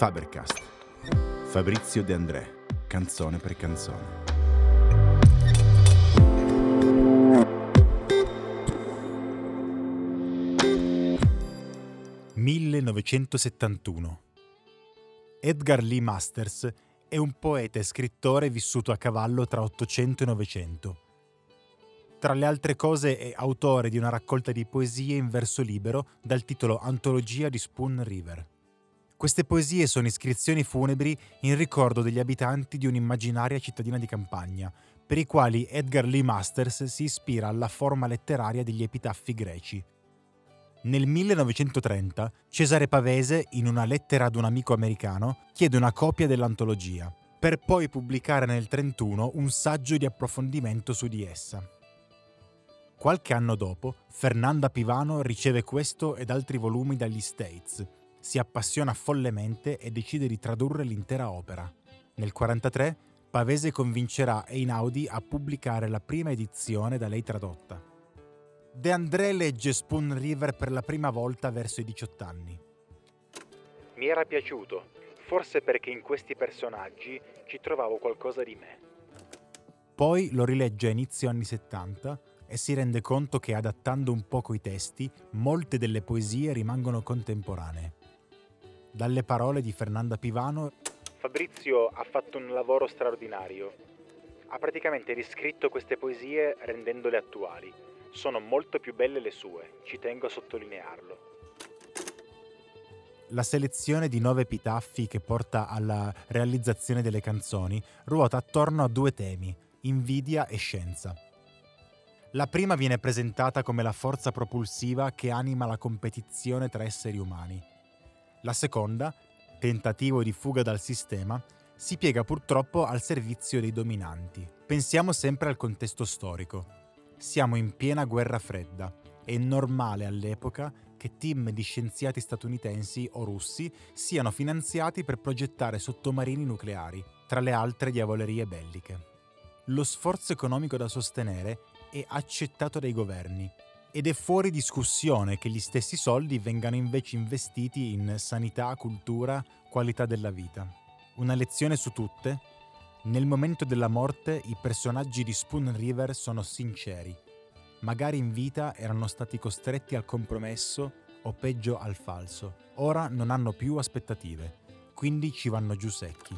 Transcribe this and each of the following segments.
Fabercast. Fabrizio De André, canzone per canzone. «1971. Edgar Lee Masters è un poeta e scrittore vissuto a cavallo tra 800 e 900. Tra le altre cose è autore di una raccolta di poesie in verso libero dal titolo Antologia di Spoon River. Queste poesie sono iscrizioni funebri in ricordo degli abitanti di un'immaginaria cittadina di campagna, per i quali Edgar Lee Masters si ispira alla forma letteraria degli epitaffi greci. Nel 1930 Cesare Pavese, in una lettera ad un amico americano, chiede una copia dell'antologia, per poi pubblicare nel 1931 un saggio di approfondimento su di essa. Qualche anno dopo, Fernanda Pivano riceve questo ed altri volumi dagli States, si appassiona follemente e decide di tradurre l'intera opera. Nel 1943 Pavese convincerà Einaudi a pubblicare la prima edizione da lei tradotta. De André legge Spoon River per la prima volta verso i 18 anni. Mi era piaciuto, forse perché in questi personaggi ci trovavo qualcosa di me. Poi lo rilegge a inizio anni 70 e si rende conto che adattando un poco i testi, molte delle poesie rimangono contemporanee. Dalle parole di Fernanda Pivano, Fabrizio ha fatto un lavoro straordinario. Ha praticamente riscritto queste poesie rendendole attuali. Sono molto più belle le sue, ci tengo a sottolinearlo. La selezione di nove epitaffi che porta alla realizzazione delle canzoni ruota attorno a due temi, invidia e scienza. La prima viene presentata come la forza propulsiva che anima la competizione tra esseri umani. La seconda, tentativo di fuga dal sistema, si piega purtroppo al servizio dei dominanti. Pensiamo sempre al contesto storico. Siamo in piena guerra fredda. È normale all'epoca che team di scienziati statunitensi o russi siano finanziati per progettare sottomarini nucleari, tra le altre diavolerie belliche. Lo sforzo economico da sostenere è accettato dai governi ed è fuori discussione che gli stessi soldi vengano invece investiti in sanità, cultura, qualità della vita. Una lezione su tutte? Nel momento della morte i personaggi di Spoon River sono sinceri. Magari in vita erano stati costretti al compromesso o peggio al falso. Ora non hanno più aspettative, quindi ci vanno giù secchi.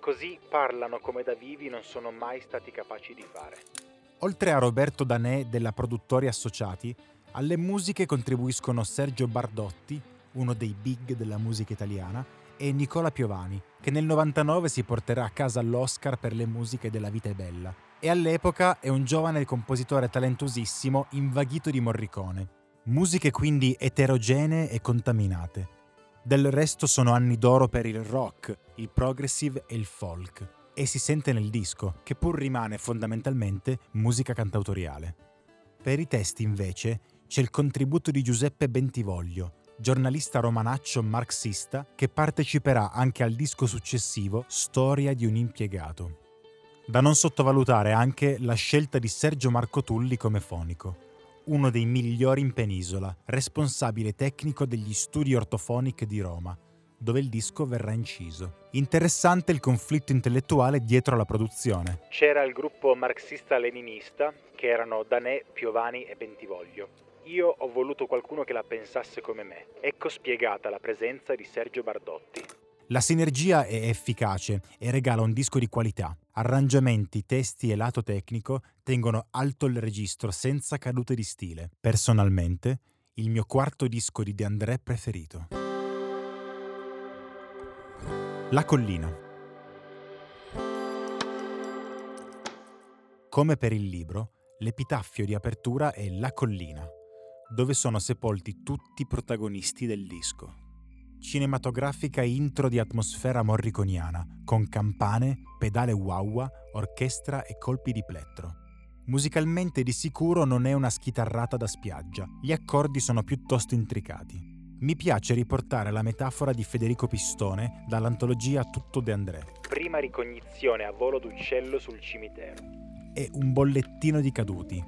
Così parlano come da vivi non sono mai stati capaci di fare. Oltre a Roberto Danè della Produttori Associati, alle musiche contribuiscono Sergio Bardotti, uno dei big della musica italiana, e Nicola Piovani, che nel 99 si porterà a casa l'Oscar per le musiche della Vita è Bella. E all'epoca è un giovane compositore talentuosissimo invaghito di Morricone. Musiche quindi eterogenee e contaminate. Del resto sono anni d'oro per il rock, il progressive e il folk e si sente nel disco, che pur rimane fondamentalmente musica cantautoriale. Per i testi, invece, c'è il contributo di Giuseppe Bentivoglio, giornalista romanaccio marxista che parteciperà anche al disco successivo Storia di un impiegato. Da non sottovalutare anche la scelta di Sergio Marco Tulli come fonico, uno dei migliori in penisola, responsabile tecnico degli studi ortofonic di Roma, dove il disco verrà inciso. Interessante il conflitto intellettuale dietro la produzione. C'era il gruppo marxista-leninista, che erano Danè, Piovani e Bentivoglio. Io ho voluto qualcuno che la pensasse come me. Ecco spiegata la presenza di Sergio Bardotti. La sinergia è efficace e regala un disco di qualità. Arrangiamenti, testi e lato tecnico tengono alto il registro senza cadute di stile. Personalmente, il mio quarto disco di De André preferito. La collina. Come per il libro, l'epitaffio di apertura è La collina, dove sono sepolti tutti i protagonisti del disco. Cinematografica intro di atmosfera morriconiana, con campane, pedale wah orchestra e colpi di plettro. Musicalmente di sicuro non è una schitarrata da spiaggia, gli accordi sono piuttosto intricati mi piace riportare la metafora di Federico Pistone dall'antologia Tutto De André. Prima ricognizione a volo d'uccello sul cimitero. E un bollettino di caduti.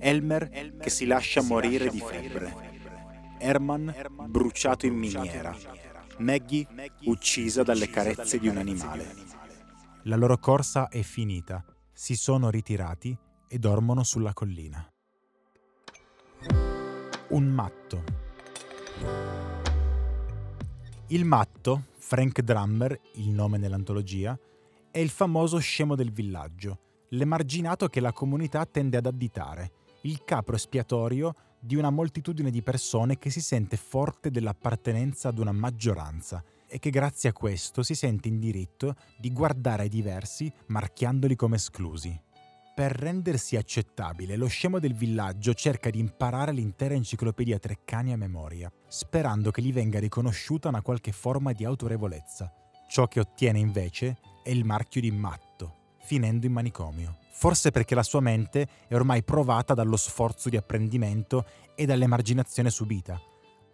Elmer, Elmer che si lascia, si morire, lascia di morire di febbre. Herman, Herman bruciato in miniera. Maggie uccisa dalle carezze di un animale. La loro corsa è finita, si sono ritirati e dormono sulla collina. Un matto. Il matto, Frank Drummer, il nome nell'antologia, è il famoso scemo del villaggio, l'emarginato che la comunità tende ad additare, il capro espiatorio di una moltitudine di persone che si sente forte dell'appartenenza ad una maggioranza e che grazie a questo si sente in diritto di guardare ai diversi marchiandoli come esclusi. Per rendersi accettabile, lo scemo del villaggio cerca di imparare l'intera enciclopedia Treccani a memoria, sperando che gli venga riconosciuta una qualche forma di autorevolezza. Ciò che ottiene invece è il marchio di matto, finendo in manicomio forse perché la sua mente è ormai provata dallo sforzo di apprendimento e dall'emarginazione subita,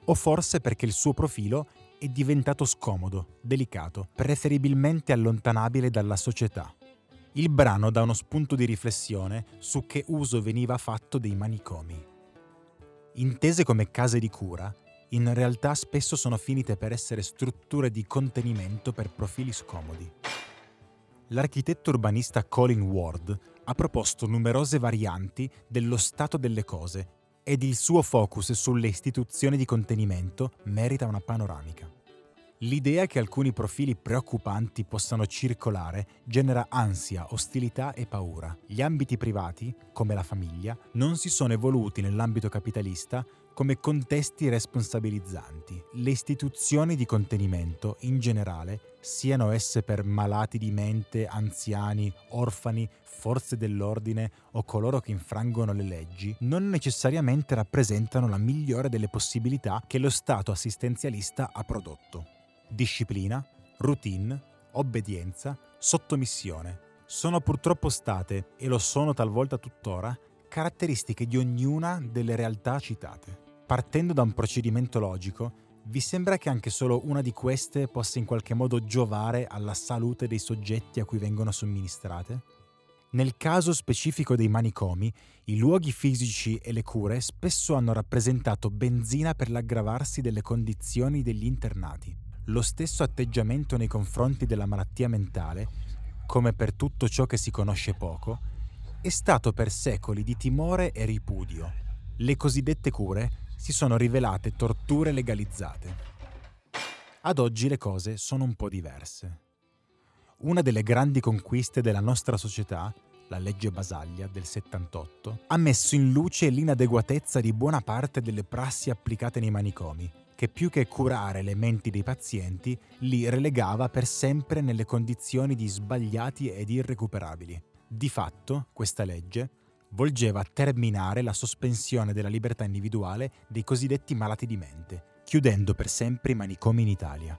o forse perché il suo profilo è diventato scomodo, delicato, preferibilmente allontanabile dalla società. Il brano dà uno spunto di riflessione su che uso veniva fatto dei manicomi. Intese come case di cura, in realtà spesso sono finite per essere strutture di contenimento per profili scomodi. L'architetto urbanista Colin Ward ha proposto numerose varianti dello stato delle cose ed il suo focus sulle istituzioni di contenimento merita una panoramica. L'idea che alcuni profili preoccupanti possano circolare genera ansia, ostilità e paura. Gli ambiti privati, come la famiglia, non si sono evoluti nell'ambito capitalista come contesti responsabilizzanti. Le istituzioni di contenimento, in generale, siano esse per malati di mente, anziani, orfani, forze dell'ordine o coloro che infrangono le leggi, non necessariamente rappresentano la migliore delle possibilità che lo Stato assistenzialista ha prodotto. Disciplina, routine, obbedienza, sottomissione sono purtroppo state, e lo sono talvolta tuttora, caratteristiche di ognuna delle realtà citate. Partendo da un procedimento logico, vi sembra che anche solo una di queste possa in qualche modo giovare alla salute dei soggetti a cui vengono somministrate? Nel caso specifico dei manicomi, i luoghi fisici e le cure spesso hanno rappresentato benzina per l'aggravarsi delle condizioni degli internati. Lo stesso atteggiamento nei confronti della malattia mentale, come per tutto ciò che si conosce poco, è stato per secoli di timore e ripudio. Le cosiddette cure si sono rivelate torture legalizzate. Ad oggi le cose sono un po' diverse. Una delle grandi conquiste della nostra società, la legge Basaglia del 78, ha messo in luce l'inadeguatezza di buona parte delle prassi applicate nei manicomi, che più che curare le menti dei pazienti, li relegava per sempre nelle condizioni di sbagliati ed irrecuperabili. Di fatto, questa legge volgeva a terminare la sospensione della libertà individuale dei cosiddetti malati di mente, chiudendo per sempre i manicomi in Italia.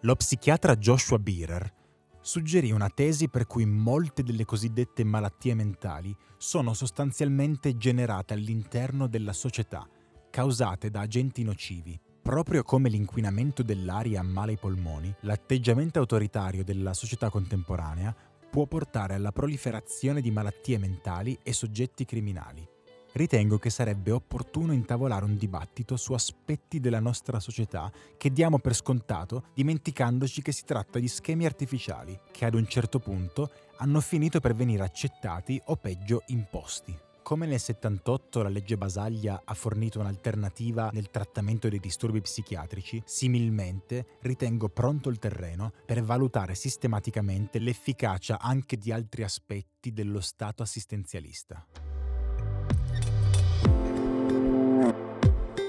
Lo psichiatra Joshua Beerer suggerì una tesi per cui molte delle cosiddette malattie mentali sono sostanzialmente generate all'interno della società, causate da agenti nocivi. Proprio come l'inquinamento dell'aria ammala i polmoni, l'atteggiamento autoritario della società contemporanea può portare alla proliferazione di malattie mentali e soggetti criminali ritengo che sarebbe opportuno intavolare un dibattito su aspetti della nostra società che diamo per scontato dimenticandoci che si tratta di schemi artificiali che ad un certo punto hanno finito per venire accettati o peggio imposti. Come nel 78 la legge Basaglia ha fornito un'alternativa nel trattamento dei disturbi psichiatrici, similmente ritengo pronto il terreno per valutare sistematicamente l'efficacia anche di altri aspetti dello Stato assistenzialista.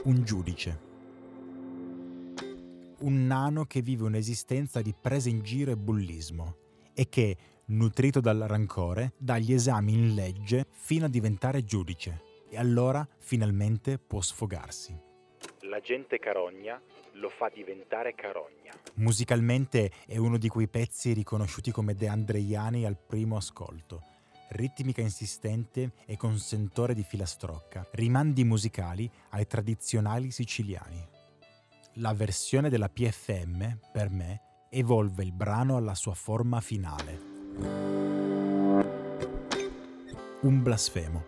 un giudice. Un nano che vive un'esistenza di presa in giro e bullismo e che, nutrito dal rancore, dà gli esami in legge fino a diventare giudice e allora finalmente può sfogarsi. La gente carogna lo fa diventare carogna. Musicalmente è uno di quei pezzi riconosciuti come deandreiani al primo ascolto ritmica insistente e con sentore di filastrocca, rimandi musicali ai tradizionali siciliani. La versione della PFM, per me, evolve il brano alla sua forma finale. Un blasfemo.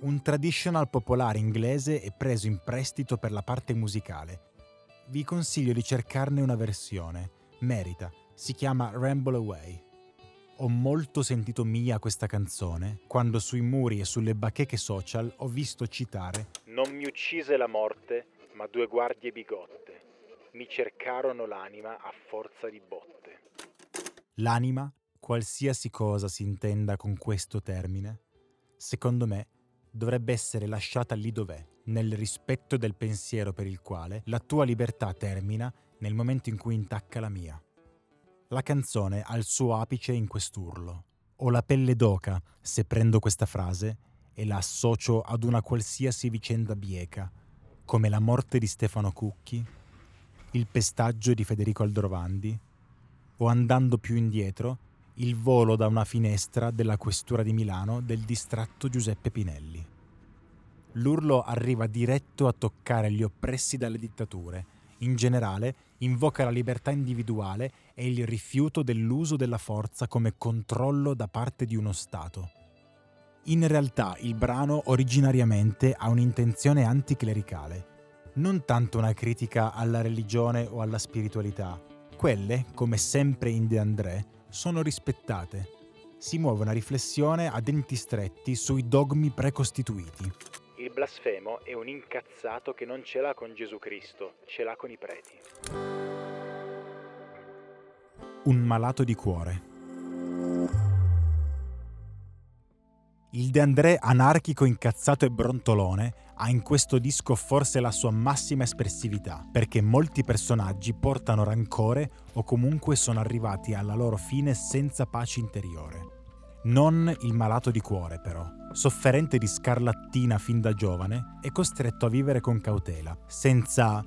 Un traditional popolare inglese è preso in prestito per la parte musicale, vi consiglio di cercarne una versione. Merita, si chiama Ramble Away. Ho molto sentito mia questa canzone quando sui muri e sulle bacheche social ho visto citare Non mi uccise la morte, ma due guardie bigotte. Mi cercarono l'anima a forza di botte. L'anima, qualsiasi cosa si intenda con questo termine, secondo me dovrebbe essere lasciata lì dov'è, nel rispetto del pensiero per il quale la tua libertà termina nel momento in cui intacca la mia. La canzone ha il suo apice in quest'urlo. Ho la pelle d'oca se prendo questa frase e la associo ad una qualsiasi vicenda bieca, come la morte di Stefano Cucchi, il pestaggio di Federico Aldrovandi, o andando più indietro, il volo da una finestra della questura di Milano del distratto Giuseppe Pinelli. L'urlo arriva diretto a toccare gli oppressi dalle dittature. In generale, invoca la libertà individuale e il rifiuto dell'uso della forza come controllo da parte di uno Stato. In realtà il brano originariamente ha un'intenzione anticlericale, non tanto una critica alla religione o alla spiritualità. Quelle, come sempre in De André, sono rispettate. Si muove una riflessione a denti stretti sui dogmi precostituiti. Il blasfemo è un incazzato che non ce l'ha con Gesù Cristo, ce l'ha con i preti. Un malato di cuore. Il De André anarchico, incazzato e brontolone ha in questo disco forse la sua massima espressività, perché molti personaggi portano rancore o comunque sono arrivati alla loro fine senza pace interiore. Non il malato di cuore, però. Sofferente di scarlattina fin da giovane, è costretto a vivere con cautela, senza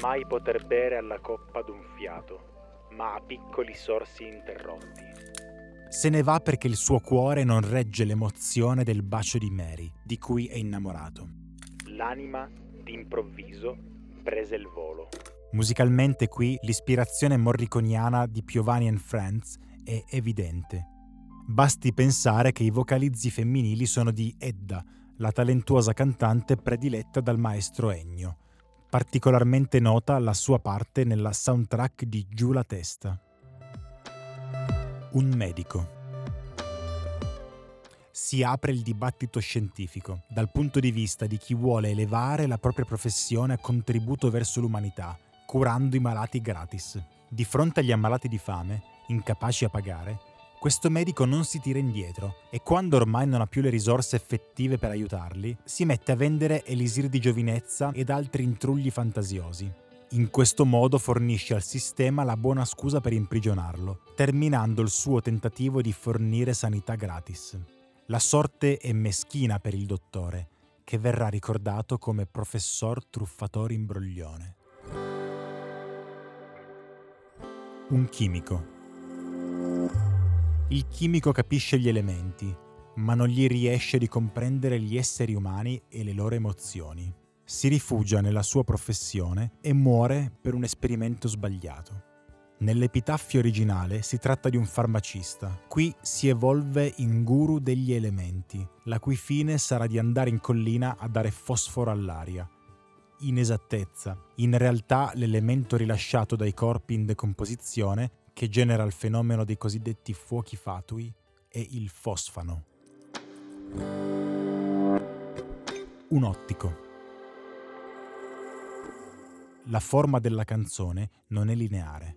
Mai poter bere alla coppa d'un fiato, ma a piccoli sorsi interrotti. Se ne va perché il suo cuore non regge l'emozione del bacio di Mary, di cui è innamorato. L'anima, d'improvviso, prese il volo. Musicalmente qui l'ispirazione morriconiana di Piovani and Friends è evidente. Basti pensare che i vocalizzi femminili sono di Edda, la talentuosa cantante prediletta dal maestro Ennio. Particolarmente nota la sua parte nella soundtrack di Giù la testa. Un medico. Si apre il dibattito scientifico dal punto di vista di chi vuole elevare la propria professione a contributo verso l'umanità, curando i malati gratis. Di fronte agli ammalati di fame, incapaci a pagare, questo medico non si tira indietro e quando ormai non ha più le risorse effettive per aiutarli, si mette a vendere elisir di giovinezza ed altri intrugli fantasiosi. In questo modo fornisce al sistema la buona scusa per imprigionarlo, terminando il suo tentativo di fornire sanità gratis. La sorte è meschina per il dottore, che verrà ricordato come professor truffatore imbroglione. Un chimico. Il chimico capisce gli elementi, ma non gli riesce di comprendere gli esseri umani e le loro emozioni. Si rifugia nella sua professione e muore per un esperimento sbagliato. Nell'epitaffio originale si tratta di un farmacista. Qui si evolve in guru degli elementi, la cui fine sarà di andare in collina a dare fosforo all'aria. Inesattezza. In realtà l'elemento rilasciato dai corpi in decomposizione, che genera il fenomeno dei cosiddetti fuochi fatui, è il fosfano. Un ottico. La forma della canzone non è lineare.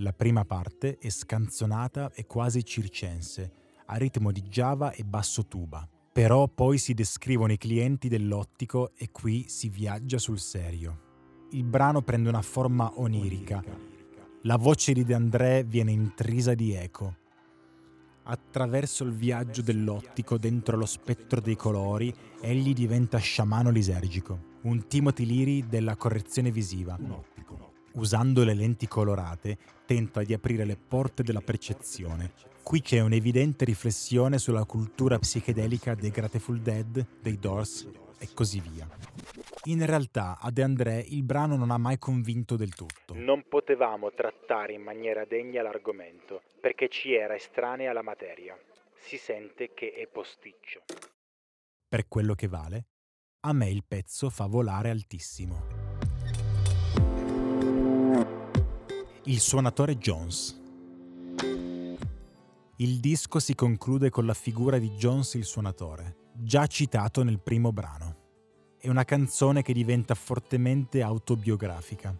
La prima parte è scanzonata e quasi circense, a ritmo di Java e basso tuba. Però poi si descrivono i clienti dell'ottico e qui si viaggia sul serio. Il brano prende una forma onirica. La voce di De André viene intrisa di eco. Attraverso il viaggio dell'ottico dentro lo spettro dei colori, egli diventa sciamano lisergico, un Timothy Leary della correzione visiva. Usando le lenti colorate, tenta di aprire le porte della percezione. Qui c'è un'evidente riflessione sulla cultura psichedelica dei Grateful Dead, dei Doors e così via. In realtà a De André il brano non ha mai convinto del tutto. Non potevamo trattare in maniera degna l'argomento, perché ci era estranea la materia. Si sente che è posticcio. Per quello che vale, a me il pezzo fa volare altissimo. Il suonatore Jones. Il disco si conclude con la figura di Jones il suonatore, già citato nel primo brano. È una canzone che diventa fortemente autobiografica.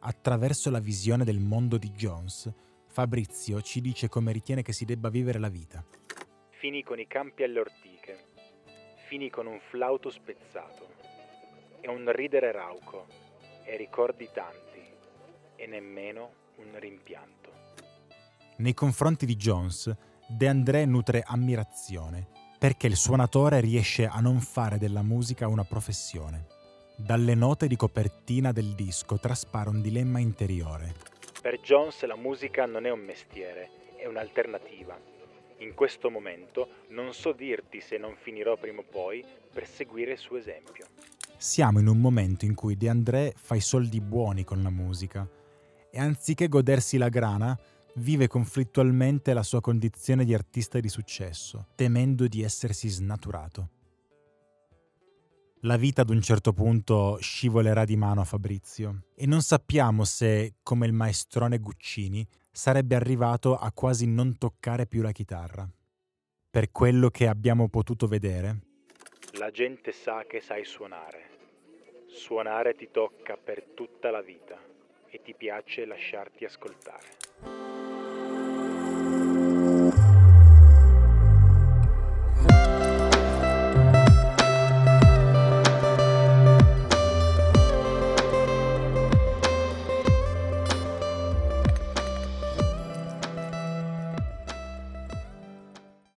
Attraverso la visione del mondo di Jones, Fabrizio ci dice come ritiene che si debba vivere la vita. Fini con i campi alle ortiche, fini con un flauto spezzato, e un ridere rauco, e ricordi tanti, e nemmeno un rimpianto. Nei confronti di Jones, De André nutre ammirazione, perché il suonatore riesce a non fare della musica una professione. Dalle note di copertina del disco traspare un dilemma interiore. Per Jones la musica non è un mestiere, è un'alternativa. In questo momento non so dirti se non finirò prima o poi per seguire il suo esempio. Siamo in un momento in cui De André fa i soldi buoni con la musica e anziché godersi la grana, vive conflittualmente la sua condizione di artista di successo, temendo di essersi snaturato. La vita ad un certo punto scivolerà di mano a Fabrizio e non sappiamo se, come il maestrone Guccini, sarebbe arrivato a quasi non toccare più la chitarra. Per quello che abbiamo potuto vedere, La gente sa che sai suonare. Suonare ti tocca per tutta la vita e ti piace lasciarti ascoltare.